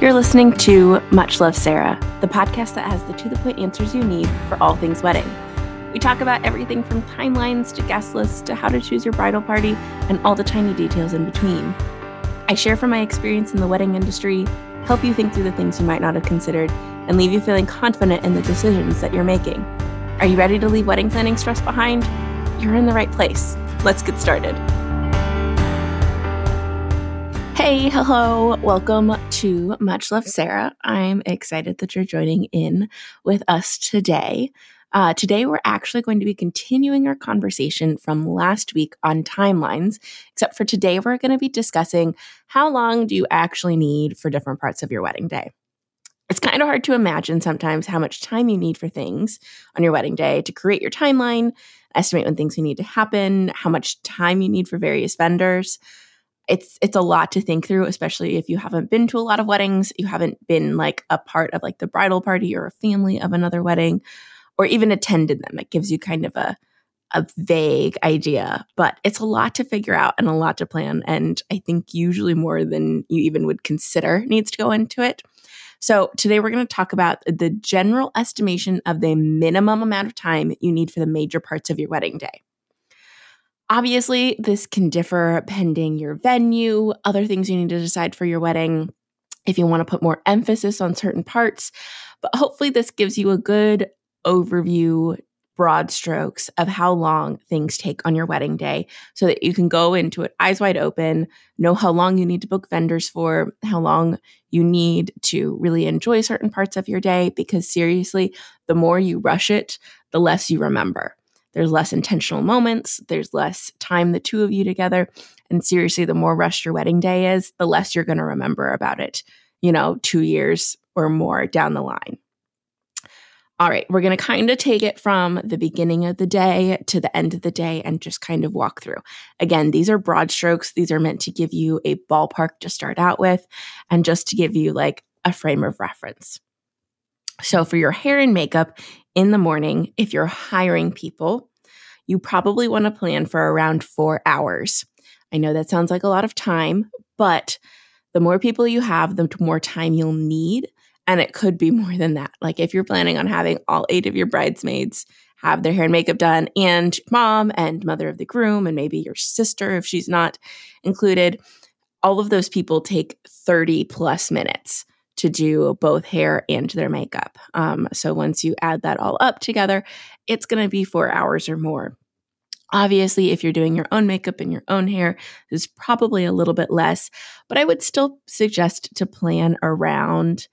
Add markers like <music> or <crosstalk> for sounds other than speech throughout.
You're listening to Much Love Sarah, the podcast that has the to the point answers you need for all things wedding. We talk about everything from timelines to guest lists to how to choose your bridal party and all the tiny details in between. I share from my experience in the wedding industry, help you think through the things you might not have considered, and leave you feeling confident in the decisions that you're making. Are you ready to leave wedding planning stress behind? You're in the right place. Let's get started. Hey, hello, welcome to Much Love Sarah. I'm excited that you're joining in with us today. Uh, today, we're actually going to be continuing our conversation from last week on timelines, except for today, we're going to be discussing how long do you actually need for different parts of your wedding day. It's kind of hard to imagine sometimes how much time you need for things on your wedding day to create your timeline, estimate when things need to happen, how much time you need for various vendors it's it's a lot to think through especially if you haven't been to a lot of weddings you haven't been like a part of like the bridal party or a family of another wedding or even attended them. It gives you kind of a a vague idea, but it's a lot to figure out and a lot to plan. And I think usually more than you even would consider needs to go into it. So today we're going to talk about the general estimation of the minimum amount of time you need for the major parts of your wedding day. Obviously, this can differ pending your venue, other things you need to decide for your wedding, if you want to put more emphasis on certain parts. But hopefully, this gives you a good overview, broad strokes of how long things take on your wedding day so that you can go into it eyes wide open, know how long you need to book vendors for, how long you need to really enjoy certain parts of your day. Because seriously, the more you rush it, the less you remember. There's less intentional moments, there's less time, the two of you together. And seriously, the more rushed your wedding day is, the less you're going to remember about it, you know, two years or more down the line. All right, we're going to kind of take it from the beginning of the day to the end of the day and just kind of walk through. Again, these are broad strokes. These are meant to give you a ballpark to start out with and just to give you like a frame of reference. So, for your hair and makeup in the morning, if you're hiring people, you probably want to plan for around four hours. I know that sounds like a lot of time, but the more people you have, the more time you'll need and it could be <laughs> more than that. Like if you're planning on having all eight of your bridesmaids have their hair and makeup done, and mom and mother of the groom, and maybe your sister if she's not included, all of those people take 30 plus minutes to do both hair and their makeup. Um, so once you add that all up together, it's going to be four hours or more. Obviously, if you're doing your own makeup and your own hair, it's probably a little bit less, but I would still suggest to plan around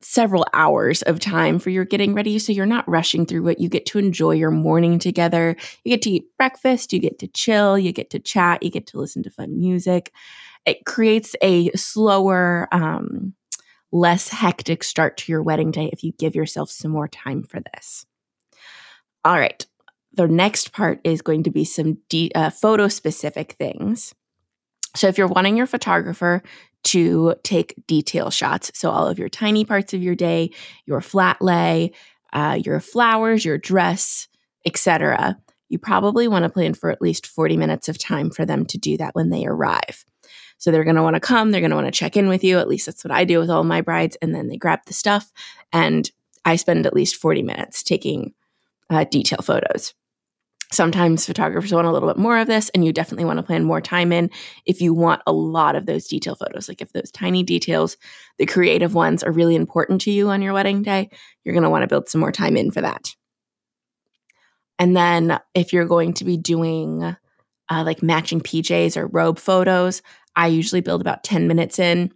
several hours of time for your getting ready so you're not rushing through it. You get to enjoy your morning together. You get to eat breakfast, you get to chill, you get to chat, you get to listen to fun music. It creates a slower, um, less hectic start to your wedding day if you give yourself some more time for this. All right. The next part is going to be some de- uh, photo specific things. So, if you're wanting your photographer to take detail shots. So, all of your tiny parts of your day, your flat lay, uh, your flowers, your dress, etc. You probably want to plan for at least 40 minutes of time for them to do that when they arrive. So they're going to want to come, they're going to want to check in with you. At least that's what I do with all my brides. And then they grab the stuff. And I spend at least 40 minutes taking uh, detail photos. Sometimes photographers want a little bit more of this, and you definitely want to plan more time in if you want a lot of those detail photos. Like if those tiny details, the creative ones, are really important to you on your wedding day, you're going to want to build some more time in for that. And then if you're going to be doing uh, like matching PJs or robe photos, I usually build about 10 minutes in.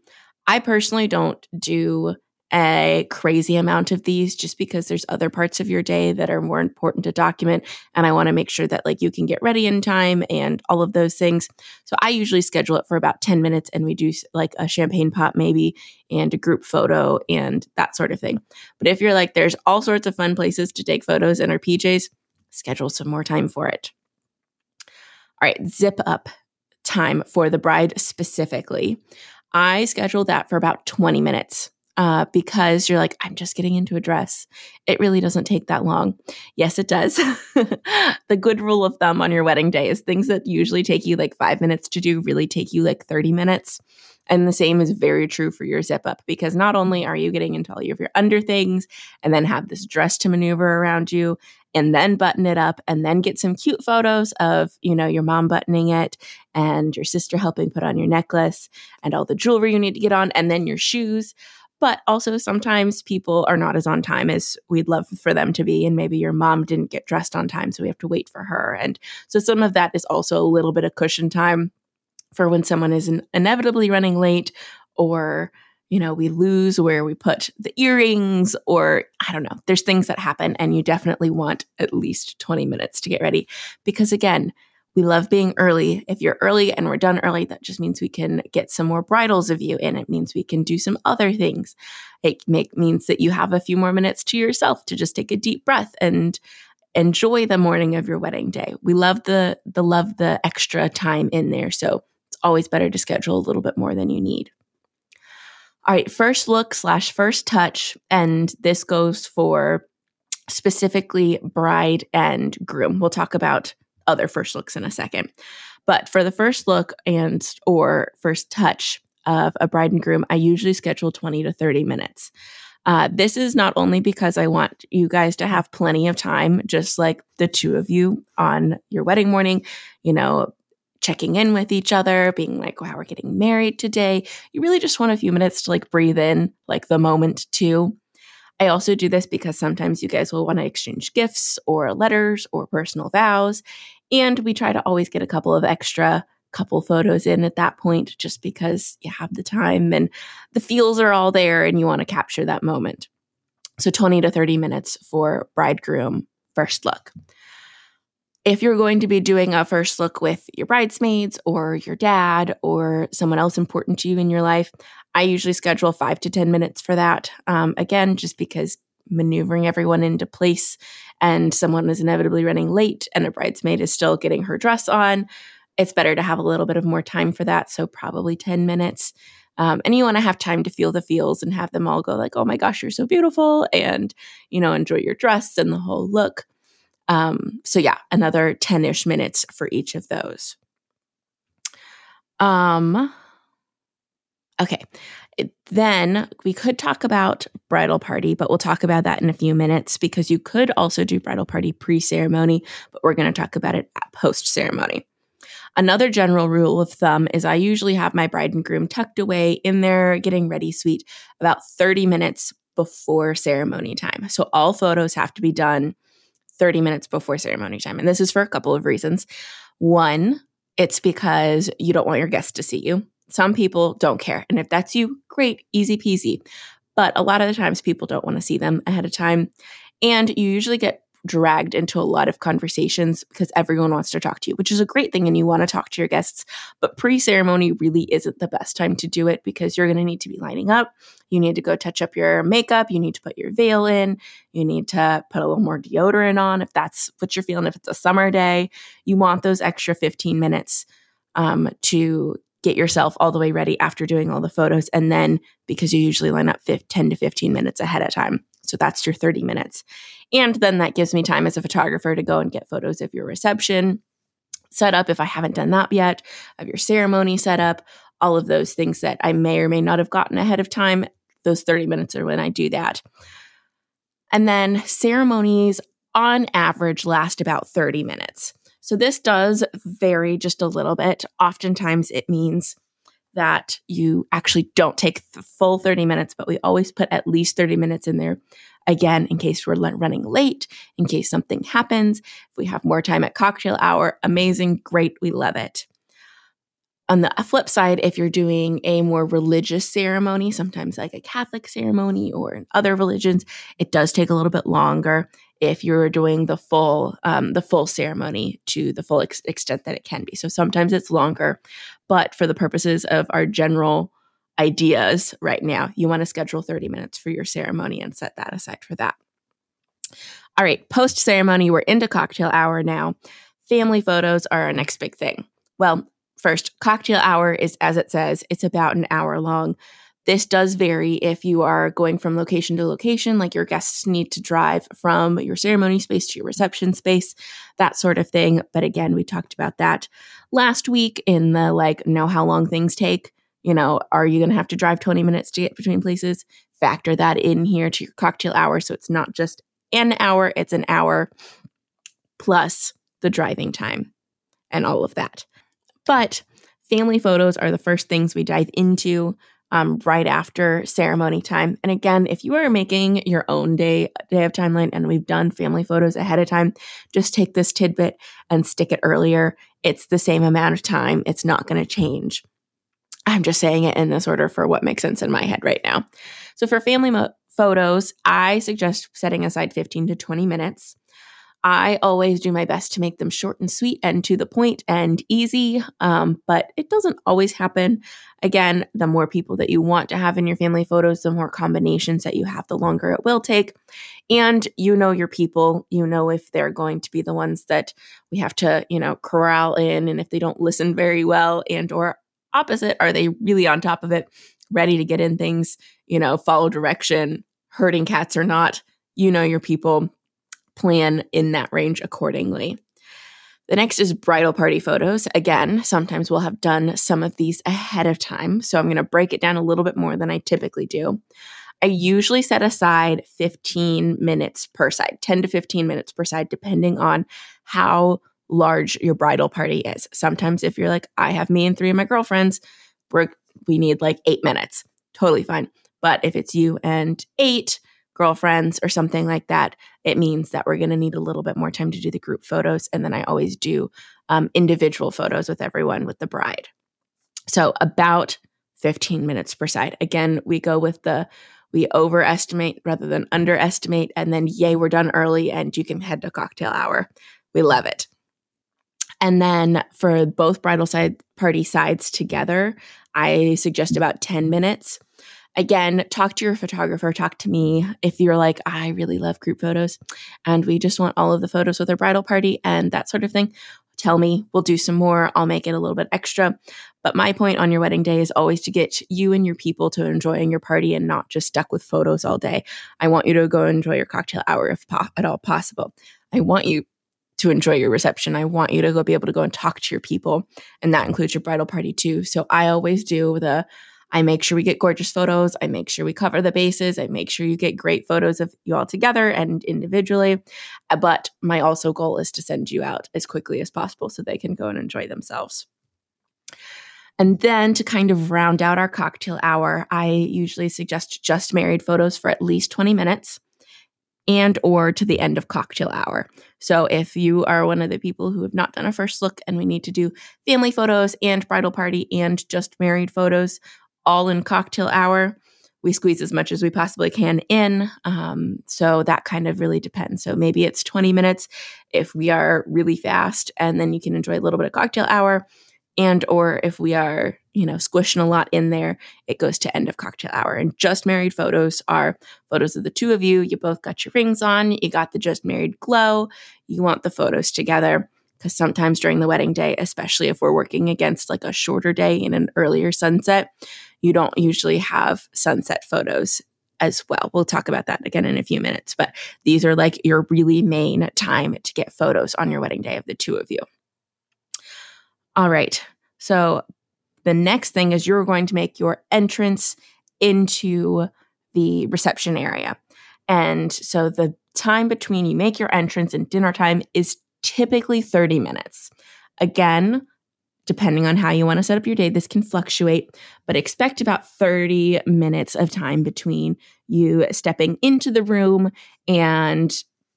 I personally don't do a crazy amount of these just because there's other parts of your day that are more important to document and I want to make sure that like you can get ready in time and all of those things. So I usually schedule it for about 10 minutes and we do like a champagne pop maybe and a group photo and that sort of thing. But if you're like there's all sorts of fun places to take photos in our PJs, schedule some more time for it. All right, zip up time for the bride specifically. I schedule that for about 20 minutes uh, because you're like, I'm just getting into a dress. It really doesn't take that long. Yes, it does. <laughs> the good rule of thumb on your wedding day is things that usually take you like five minutes to do really take you like 30 minutes. And the same is very true for your zip up because not only are you getting into all of your under things and then have this dress to maneuver around you and then button it up and then get some cute photos of, you know, your mom buttoning it and your sister helping put on your necklace and all the jewelry you need to get on and then your shoes. But also, sometimes people are not as on time as we'd love for them to be. And maybe your mom didn't get dressed on time, so we have to wait for her. And so, some of that is also a little bit of cushion time for when someone is inevitably running late or you know, we lose where we put the earrings, or I don't know, there's things that happen, and you definitely want at least 20 minutes to get ready. Because again, we love being early. If you're early and we're done early, that just means we can get some more bridals of you and it means we can do some other things. It make, means that you have a few more minutes to yourself to just take a deep breath and enjoy the morning of your wedding day. We love the the love the extra time in there. So it's always better to schedule a little bit more than you need. All right, first look slash first touch. And this goes for specifically bride and groom. We'll talk about other first looks in a second. But for the first look and or first touch of a bride and groom, I usually schedule 20 to 30 minutes. Uh, this is not only because I want you guys to have plenty of time, just like the two of you on your wedding morning, you know, checking in with each other, being like, wow, we're getting married today. You really just want a few minutes to like breathe in, like the moment too. I also do this because sometimes you guys will want to exchange gifts or letters or personal vows. And we try to always get a couple of extra couple photos in at that point just because you have the time and the feels are all there and you want to capture that moment. So 20 to 30 minutes for bridegroom first look. If you're going to be doing a first look with your bridesmaids or your dad or someone else important to you in your life, I usually schedule five to 10 minutes for that. Um, again, just because maneuvering everyone into place and someone is inevitably running late and a bridesmaid is still getting her dress on, it's better to have a little bit of more time for that. So, probably 10 minutes. Um, and you want to have time to feel the feels and have them all go like, oh my gosh, you're so beautiful, and, you know, enjoy your dress and the whole look. Um, so, yeah, another 10 ish minutes for each of those. Um, Okay. Then we could talk about bridal party, but we'll talk about that in a few minutes because you could also do bridal party pre ceremony, but we're going to talk about it post ceremony. Another general rule of thumb is I usually have my bride and groom tucked away in their getting ready suite about 30 minutes before ceremony time. So all photos have to be done 30 minutes before ceremony time. And this is for a couple of reasons. One, it's because you don't want your guests to see you. Some people don't care. And if that's you, great, easy peasy. But a lot of the times people don't want to see them ahead of time. And you usually get dragged into a lot of conversations because everyone wants to talk to you, which is a great thing. And you want to talk to your guests. But pre ceremony really isn't the best time to do it because you're going to need to be lining up. You need to go touch up your makeup. You need to put your veil in. You need to put a little more deodorant on if that's what you're feeling. If it's a summer day, you want those extra 15 minutes um, to get yourself all the way ready after doing all the photos. And then because you usually line up 10 to 15 minutes ahead of time. So that's your 30 minutes. And then that gives me time as a photographer to go and get photos of your reception set up if I haven't done that yet, of your ceremony set up, all of those things that I may or may not have gotten ahead of time. Those 30 minutes are when I do that. And then ceremonies on average last about 30 minutes. So this does vary just a little bit. Oftentimes it means that you actually don't take the full 30 minutes, but we always put at least 30 minutes in there. Again, in case we're running late, in case something happens, if we have more time at cocktail hour, amazing, great, we love it. On the flip side, if you're doing a more religious ceremony, sometimes like a Catholic ceremony or in other religions, it does take a little bit longer if you're doing the full um, the full ceremony to the full ex- extent that it can be. So sometimes it's longer, but for the purposes of our general ideas right now, you want to schedule 30 minutes for your ceremony and set that aside for that. All right, post ceremony, we're into cocktail hour now. Family photos are our next big thing. Well, first, cocktail hour is as it says, it's about an hour long. This does vary if you are going from location to location, like your guests need to drive from your ceremony space to your reception space, that sort of thing. But again, we talked about that last week in the like, know how long things take. You know, are you going to have to drive 20 minutes to get between places? Factor that in here to your cocktail hour. So it's not just an hour, it's an hour plus the driving time and all of that. But family photos are the first things we dive into um, right after ceremony time. And again, if you are making your own day day of timeline and we've done family photos ahead of time, just take this tidbit and stick it earlier. It's the same amount of time. It's not going to change. I'm just saying it in this order for what makes sense in my head right now. So for family mo- photos, I suggest setting aside 15 to 20 minutes. I always do my best to make them short and sweet and to the point and easy, um, but it doesn't always happen. Again, the more people that you want to have in your family photos, the more combinations that you have, the longer it will take. And you know your people, you know if they're going to be the ones that we have to, you know, corral in, and if they don't listen very well, and or opposite, are they really on top of it, ready to get in things, you know, follow direction, herding cats or not? You know your people plan in that range accordingly. The next is bridal party photos. Again, sometimes we'll have done some of these ahead of time. So I'm going to break it down a little bit more than I typically do. I usually set aside 15 minutes per side, 10 to 15 minutes per side, depending on how large your bridal party is. Sometimes, if you're like, I have me and three of my girlfriends, we're, we need like eight minutes. Totally fine. But if it's you and eight, girlfriends or something like that, it means that we're going to need a little bit more time to do the group photos. And then I always do um, individual photos with everyone with the bride. So about 15 minutes per side. Again, we go with the we overestimate rather than underestimate. And then, yay, we're done early and you can head to cocktail hour. We love it. And then for both bridal side party sides together, I suggest about 10 minutes again, talk to your photographer, talk to me. If you're like, I really love group photos and we just want all of the photos with our bridal party and that sort of thing, tell me. We'll do some more. I'll make it a little bit extra. But my point on your wedding day is always to get you and your people to enjoying your party and not just stuck with photos all day. I want you to go enjoy your cocktail hour if po- at all possible. I want you to enjoy your reception. I want you to go be able to go and talk to your people. And that includes your bridal party too. So I always do the I make sure we get gorgeous photos. I make sure we cover the bases. I make sure you get great photos of you all together and individually. Uh, but my also goal is to send you out as quickly as possible so they can go and enjoy themselves. And then to kind of round out our cocktail hour, I usually suggest just married photos for at least 20 minutes and or to the end of cocktail hour. So if you are one of the people who have not done a first look and we need to do family photos and bridal party and just married photos, all in cocktail hour. We squeeze as much as we possibly can in. Um, so that kind of really depends. So maybe it's 20 minutes if we are really fast, and then you can enjoy a little bit of cocktail hour. And or if we are, you know, squishing a lot in there, it goes to end of cocktail hour. And just married photos are photos of the two of you. You both got your rings on, you got the just married glow, you want the photos together because sometimes during the wedding day, especially if we're working against like a shorter day in an earlier sunset, you don't usually have sunset photos as well. We'll talk about that again in a few minutes, but these are like your really main time to get photos on your wedding day of the two of you. All right. So the next thing is you're going to make your entrance into the reception area. And so the time between you make your entrance and dinner time is typically 30 minutes. Again, depending on how you want to set up your day, this can fluctuate, but expect about 30 minutes of time between you stepping into the room and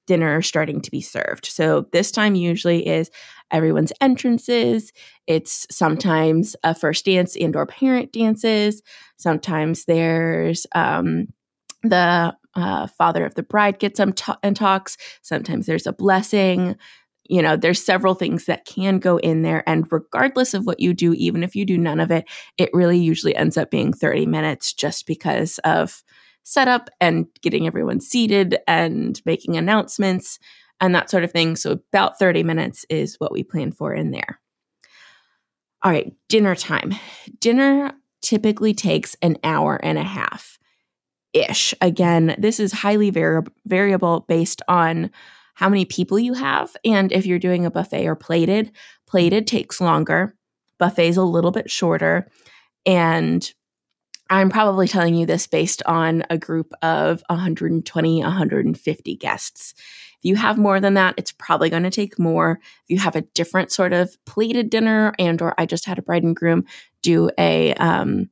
dinner starting to be served. So this time usually is everyone's entrances. It's sometimes a first dance and or parent dances. Sometimes there's um, the uh, father of the bride gets up t- and talks. Sometimes there's a blessing you know, there's several things that can go in there. And regardless of what you do, even if you do none of it, it really usually ends up being 30 minutes just because of setup and getting everyone seated and making announcements and that sort of thing. So, about 30 minutes is what we plan for in there. All right, dinner time. Dinner typically takes an hour and a half ish. Again, this is highly vari- variable based on how many people you have. And if you're doing a buffet or plated, plated takes longer, buffet's a little bit shorter. And I'm probably telling you this based on a group of 120, 150 guests. If you have more than that, it's probably going to take more. If you have a different sort of plated dinner and or I just had a bride and groom do a um,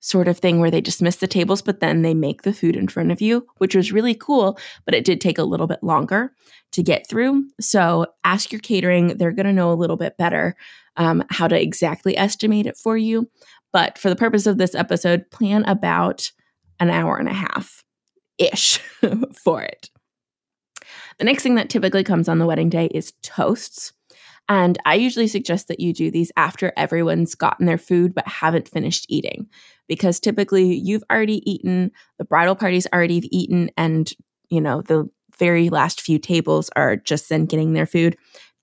sort of thing where they dismiss the tables, but then they make the food in front of you, which was really cool, but it did take a little bit longer to get through. So ask your catering. They're going to know a little bit better um, how to exactly estimate it for you. But for the purpose of this episode, plan about an hour and a half ish <laughs> for it. The next thing that typically comes on the wedding day is toasts. And I usually suggest that you do these after everyone's gotten their food but haven't finished eating. Because typically you've already eaten, the bridal party's already eaten, and you know, the very last few tables are just then getting their food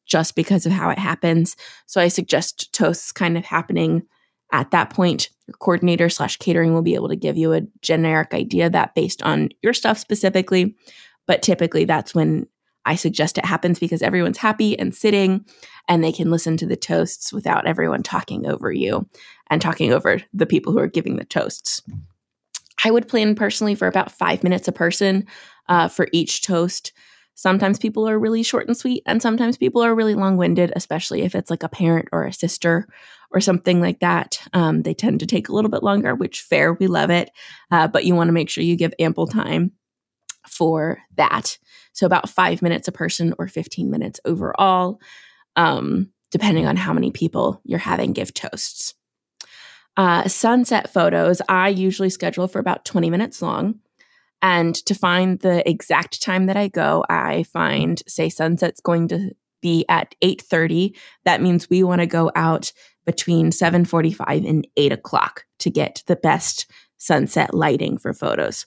just because of how it happens. So I suggest toasts kind of happening at that point, your coordinator slash catering will be able to give you a generic idea that based on your stuff specifically. But typically, that's when I suggest it happens because everyone's happy and sitting and they can listen to the toasts without everyone talking over you and talking over the people who are giving the toasts. I would plan personally for about five minutes a person uh, for each toast. Sometimes people are really short and sweet, and sometimes people are really long winded, especially if it's like a parent or a sister or something like that. Um, they tend to take a little bit longer, which fair, we love it. Uh, but you want to make sure you give ample time for that. So about five minutes a person or 15 minutes overall, um, depending on how many people you're having give toasts. Uh, sunset photos, I usually schedule for about 20 minutes long. And to find the exact time that I go, I find, say, sunset's going to be at 8.30. That means we want to go out between 7.45 and 8 o'clock to get the best sunset lighting for photos.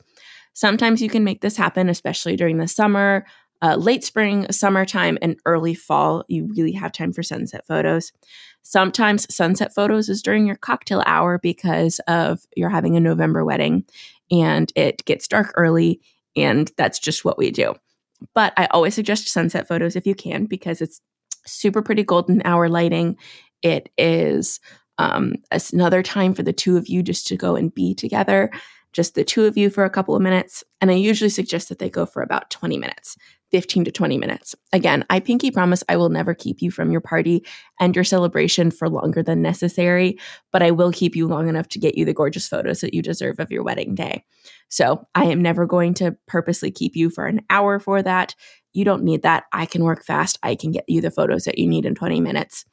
Sometimes you can make this happen, especially during the summer, uh, late spring, summertime, and early fall. You really have time for sunset photos. Sometimes sunset photos is during your cocktail hour because of you're having a November wedding and it gets dark early, and that's just what we do. But I always suggest sunset photos if you can because it's super pretty golden hour lighting. It is um, another time for the two of you just to go and be together, just the two of you for a couple of minutes. And I usually suggest that they go for about 20 minutes, 15 to 20 minutes. Again, I pinky promise I will never keep you from your party and your celebration for longer than necessary, but I will keep you long enough to get you the gorgeous photos that you deserve of your wedding day. So I am never going to purposely keep you for an hour for that. You don't need that. I can work fast. I can get you the photos that you need in 20 minutes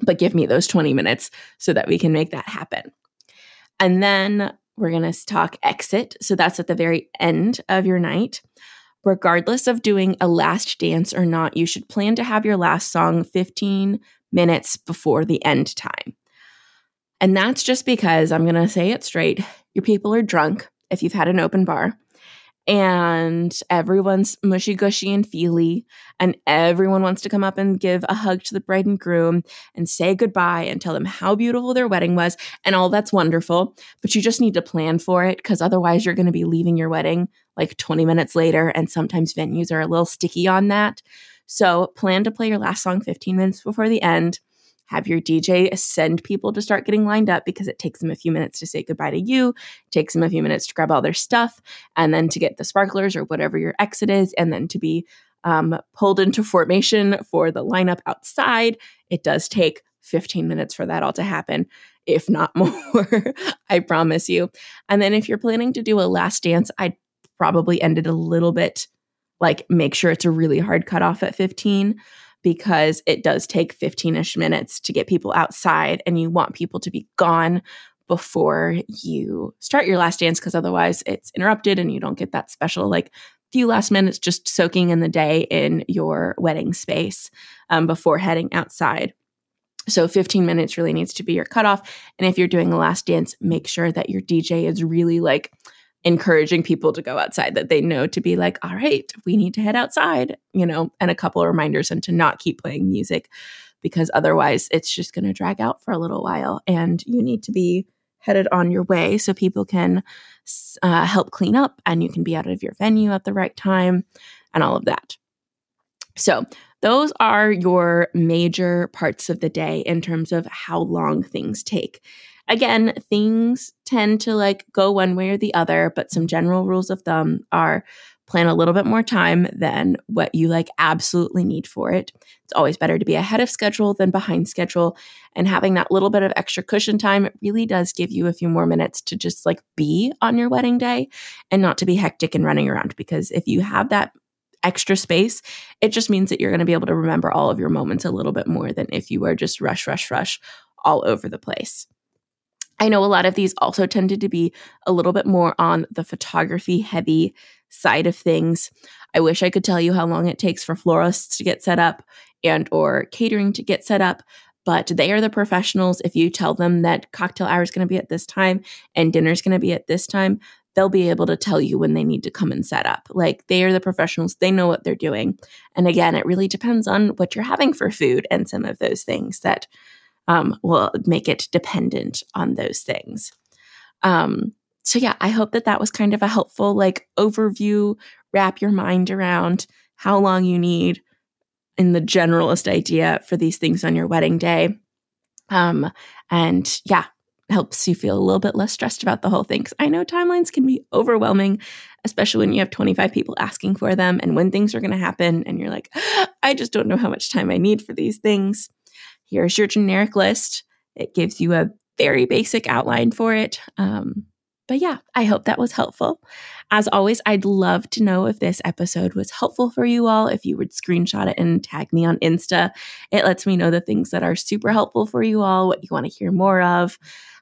but give me those 20 minutes so that we can make that happen. And then we're going to talk exit. So that's at the very end of your night. Regardless of doing a last dance or not, you should plan to have your last song 15 minutes before the end time. And that's just because I'm going to say it straight your people are drunk if you've had an open bar and everyone's mushy gushy and feely and everyone wants to come up and give a hug to the bride and groom and say goodbye and tell them how beautiful their wedding was and all that's wonderful but you just need to plan for it because otherwise you're going to be leaving your wedding like 20 minutes later and sometimes venues are a little sticky on that. So plan to play your last song 15 minutes before the end have your DJ send people to start getting lined up because it takes them a few minutes to say goodbye to you, takes them a few minutes to grab all their stuff, and then to get the sparklers or whatever your exit is, and then to be um, pulled into formation for the lineup outside. It does take 15 minutes for that all to happen, if not <laughs> more, I promise you. And then if you're planning to do a last dance, I'd probably end it a little bit like make sure it's a really hard cutoff at 15 because it does take 15 ish minutes to get people outside and you want people to be gone before you start your last dance because otherwise it's interrupted and you don't get that special like few last minutes just soaking in the day in your wedding space um, before heading outside. So 15 minutes really needs to be your cutoff. And if you're doing a last dance, make sure that your DJ is really like encouraging people to go outside that they know to be like, all right, we need to head outside, you know, and a couple of reminders and to not keep playing music because otherwise it's just going to drag out for a little while and you need to be headed on your way so people can uh, help clean up and you can be out of your venue at the right time and all of that. So, those are your major parts of the day in terms of how long things take. Again, things tend to like go one way or the other, but some general rules of thumb are plan a little bit more time than what you like absolutely need for it. It's always better to be ahead of schedule than behind schedule. And having that little bit of extra cushion time it really does give you a few more minutes to just like be on your wedding day and not to be hectic and running around. Because if you have that extra space, it just means that you're going to be able to remember all of your moments a little bit more than if you were just rush, rush, rush all over the place. I know a lot of these also tended to be a little bit more on the photography heavy side of things. I wish I could tell you how long it takes for florists to get set up and or catering to get set up, but they are the professionals. If you tell them that cocktail hour is going to be at this time and dinner is going to be at this time, they'll be able to tell you when they need to come and set up. Like they are the professionals, they know what they're doing. And again, it really depends on what you're having for food and some of those things that um, will make it dependent on those things. Um, so yeah, I hope that that was kind of a helpful like overview, wrap your mind around how long you need in the generalist idea for these things on your wedding day. Um, and yeah, helps you feel a little bit less stressed about the whole thing. Because I know timelines can be overwhelming, especially when you have 25 people asking for them and when things are going to happen. And you're like, I just don't know how much time I need for these things. Here's your generic list. It gives you a very basic outline for it. Um, but yeah, I hope that was helpful. As always, I'd love to know if this episode was helpful for you all. If you would screenshot it and tag me on Insta, it lets me know the things that are super helpful for you all, what you want to hear more of,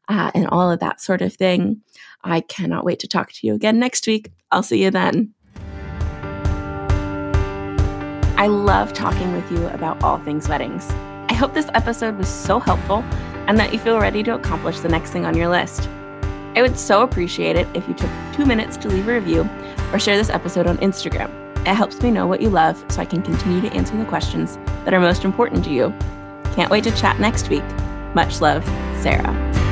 uh, and all of that sort of thing. I cannot wait to talk to you again next week. I'll see you then. I love talking with you about all things weddings. I hope this episode was so helpful and that you feel ready to accomplish the next thing on your list. I would so appreciate it if you took two minutes to leave a review or share this episode on Instagram. It helps me know what you love so I can continue to answer the questions that are most important to you. Can't wait to chat next week. Much love, Sarah.